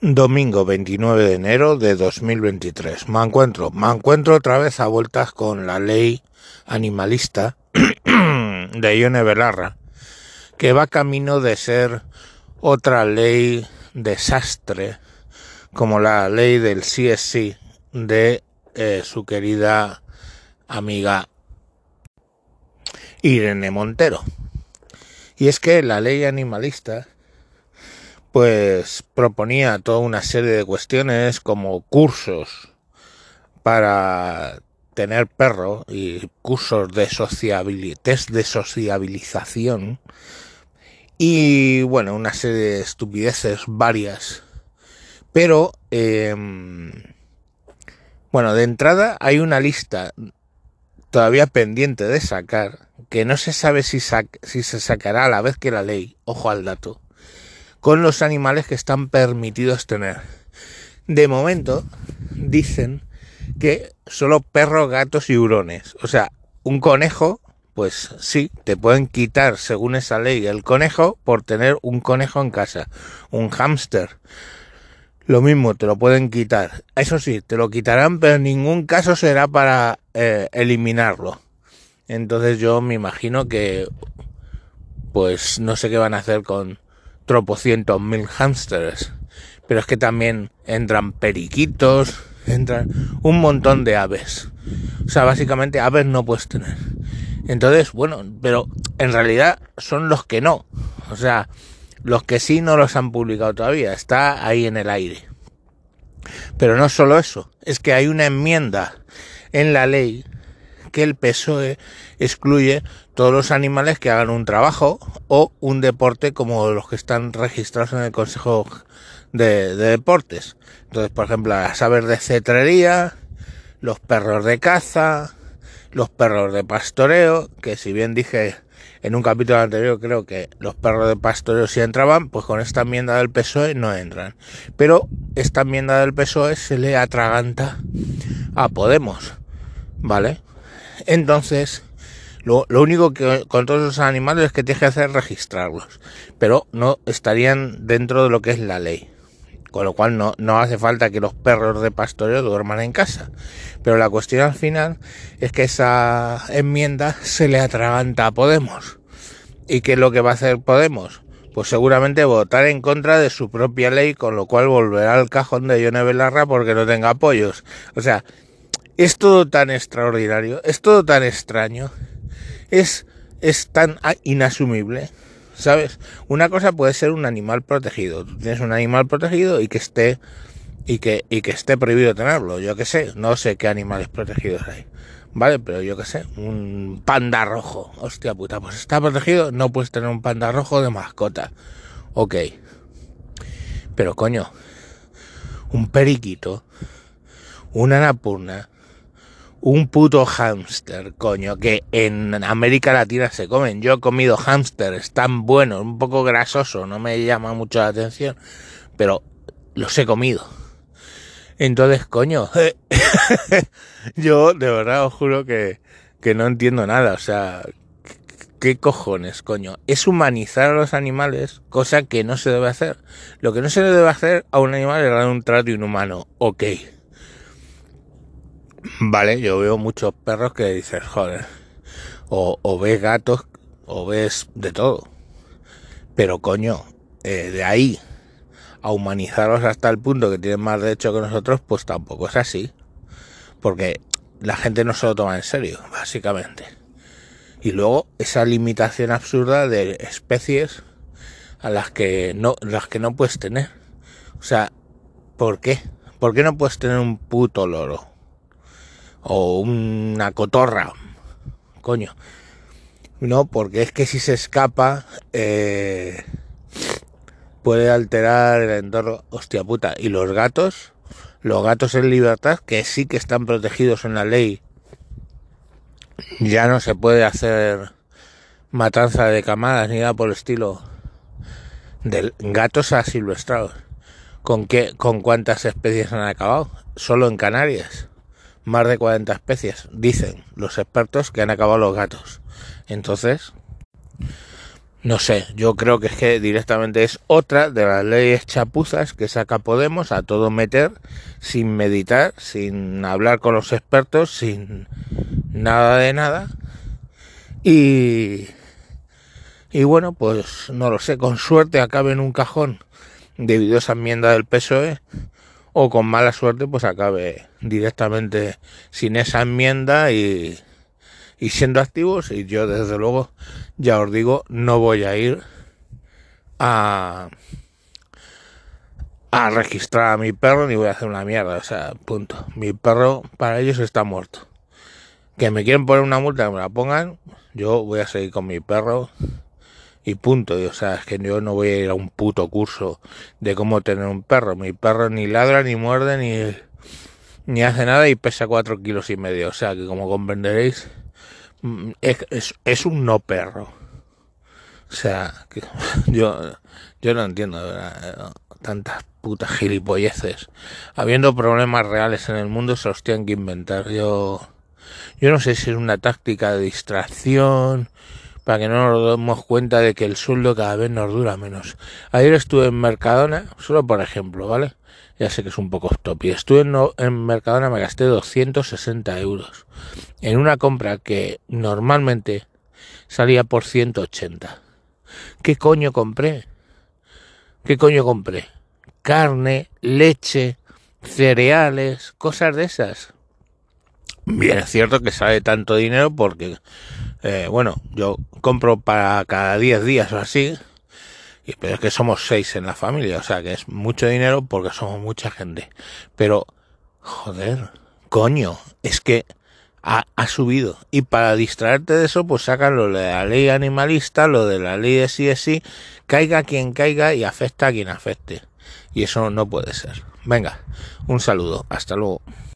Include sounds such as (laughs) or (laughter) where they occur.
Domingo 29 de enero de 2023. Me encuentro, me encuentro otra vez a vueltas con la ley animalista (clears throat) de Ione Belarra, que va camino de ser otra ley desastre, como la ley del CSC de eh, su querida amiga Irene Montero. Y es que la ley animalista pues proponía toda una serie de cuestiones como cursos para tener perro y cursos de test de sociabilización y bueno, una serie de estupideces varias. Pero, em, bueno, de entrada hay una lista todavía pendiente de sacar, que no se sabe si, si se sacará a la vez que la ley, ojo al dato con los animales que están permitidos tener. De momento, dicen que solo perros, gatos y hurones. O sea, un conejo, pues sí, te pueden quitar, según esa ley, el conejo por tener un conejo en casa. Un hámster. Lo mismo, te lo pueden quitar. Eso sí, te lo quitarán, pero en ningún caso será para eh, eliminarlo. Entonces yo me imagino que, pues no sé qué van a hacer con tropocientos mil hámsters. Pero es que también entran periquitos, entran un montón de aves. O sea, básicamente aves no puedes tener. Entonces, bueno, pero en realidad son los que no. O sea, los que sí no los han publicado todavía. Está ahí en el aire. Pero no solo eso, es que hay una enmienda en la ley que el PSOE excluye todos los animales que hagan un trabajo o un deporte como los que están registrados en el Consejo de, Deportes. Entonces, por ejemplo, las aves de cetrería, los perros de caza, los perros de pastoreo, que si bien dije en un capítulo anterior creo que los perros de pastoreo sí entraban, pues con esta enmienda del PSOE no entran. Pero esta enmienda del PSOE se le atraganta a Podemos, ¿vale? Entonces, lo, único que con todos esos animales es que tienes que hacer registrarlos, pero no estarían dentro de lo que es la ley. Con lo cual no, no hace falta que los perros de pastoreo duerman en casa. Pero la cuestión al final es que esa enmienda se le atraganta a Podemos. ¿Y qué es lo que va a hacer Podemos? Pues seguramente votar en contra de su propia ley, con lo cual volverá al cajón de Yone Belarra porque no tenga apoyos. O sea, es todo tan extraordinario, es todo tan extraño, es, es tan inasumible. ¿Sabes? Una cosa puede ser un animal protegido. Tú tienes un animal protegido y que esté y que, y que esté prohibido tenerlo. Yo qué sé, no sé qué animales protegidos hay. ¿Vale? Pero yo qué sé, un panda rojo. Hostia puta, pues está protegido, no puedes tener un panda rojo de mascota. Ok. Pero coño, un periquito, una napurna, un puto hámster, coño, que en América Latina se comen. Yo he comido hámster, tan buenos, un poco grasoso, no me llama mucho la atención, pero los he comido. Entonces, coño, (laughs) yo de verdad os juro que, que no entiendo nada, o sea, ¿qué cojones, coño? Es humanizar a los animales, cosa que no se debe hacer. Lo que no se debe hacer a un animal es dar un trato inhumano, ok Vale, yo veo muchos perros que dices, joder, o, ves gatos, o ves de todo. Pero coño, eh, de ahí a humanizarlos hasta el punto que tienen más derecho que nosotros, pues tampoco es así. Porque la gente no se lo toma en serio, básicamente. Y luego esa limitación absurda de especies a las que no, las que no puedes tener. O sea, ¿por qué? ¿Por qué no puedes tener un puto loro? O una cotorra. Coño. No, porque es que si se escapa eh, puede alterar el entorno. Hostia puta. Y los gatos, los gatos en libertad, que sí que están protegidos en la ley, ya no se puede hacer matanza de camadas ni nada por el estilo. De gatos asilvestrados. ¿Con qué, con cuántas especies han acabado? Solo en Canarias más de 40 especies, dicen los expertos que han acabado los gatos. Entonces, no sé, yo creo que es que directamente es otra de las leyes chapuzas que saca Podemos a todo meter, sin meditar, sin hablar con los expertos, sin nada de nada. Y, y bueno, pues no lo sé, con suerte acabe en un cajón debido a esa enmienda del PSOE o con mala suerte pues acabe directamente sin esa enmienda y, y siendo activos. Y yo desde luego ya os digo no voy a ir a a registrar a mi perro ni voy a hacer una mierda. O sea punto. Mi perro para ellos está muerto. Que me quieren poner una multa que me la pongan yo voy a seguir con mi perro y punto. o sea, es que yo no voy a ir a un puto curso de cómo tener un perro. Mi perro ni ladra, ni muerde, ni, ni hace nada y pesa cuatro kilos y medio. O sea, que como comprenderéis, mm, es, es, un no perro. O sea, que (laughs) yo, yo no entiendo tantas putas gilipolleces. Habiendo problemas reales en el mundo, se los tienen que inventar. Yo, yo no sé si es una táctica de distracción para que no nos demos cuenta de que el sueldo cada vez nos dura menos. Ayer estuve en Mercadona, solo por ejemplo, ¿vale? Ya sé que es un poco top. Y estuve en, en Mercadona, me gasté 260 euros en una compra que normalmente salía por 180. ¿Qué coño compré? ¿Qué coño compré? Carne, leche, cereales, cosas de esas. Bien, es cierto que sale tanto dinero porque eh, bueno, yo compro para cada 10 días o así, y, pero es que somos 6 en la familia, o sea que es mucho dinero porque somos mucha gente. Pero, joder, coño, es que ha, ha, subido. Y para distraerte de eso, pues sacan lo de la ley animalista, lo de la ley de sí es sí, caiga quien caiga y afecta a quien afecte. Y eso no puede ser. Venga, un saludo, hasta luego.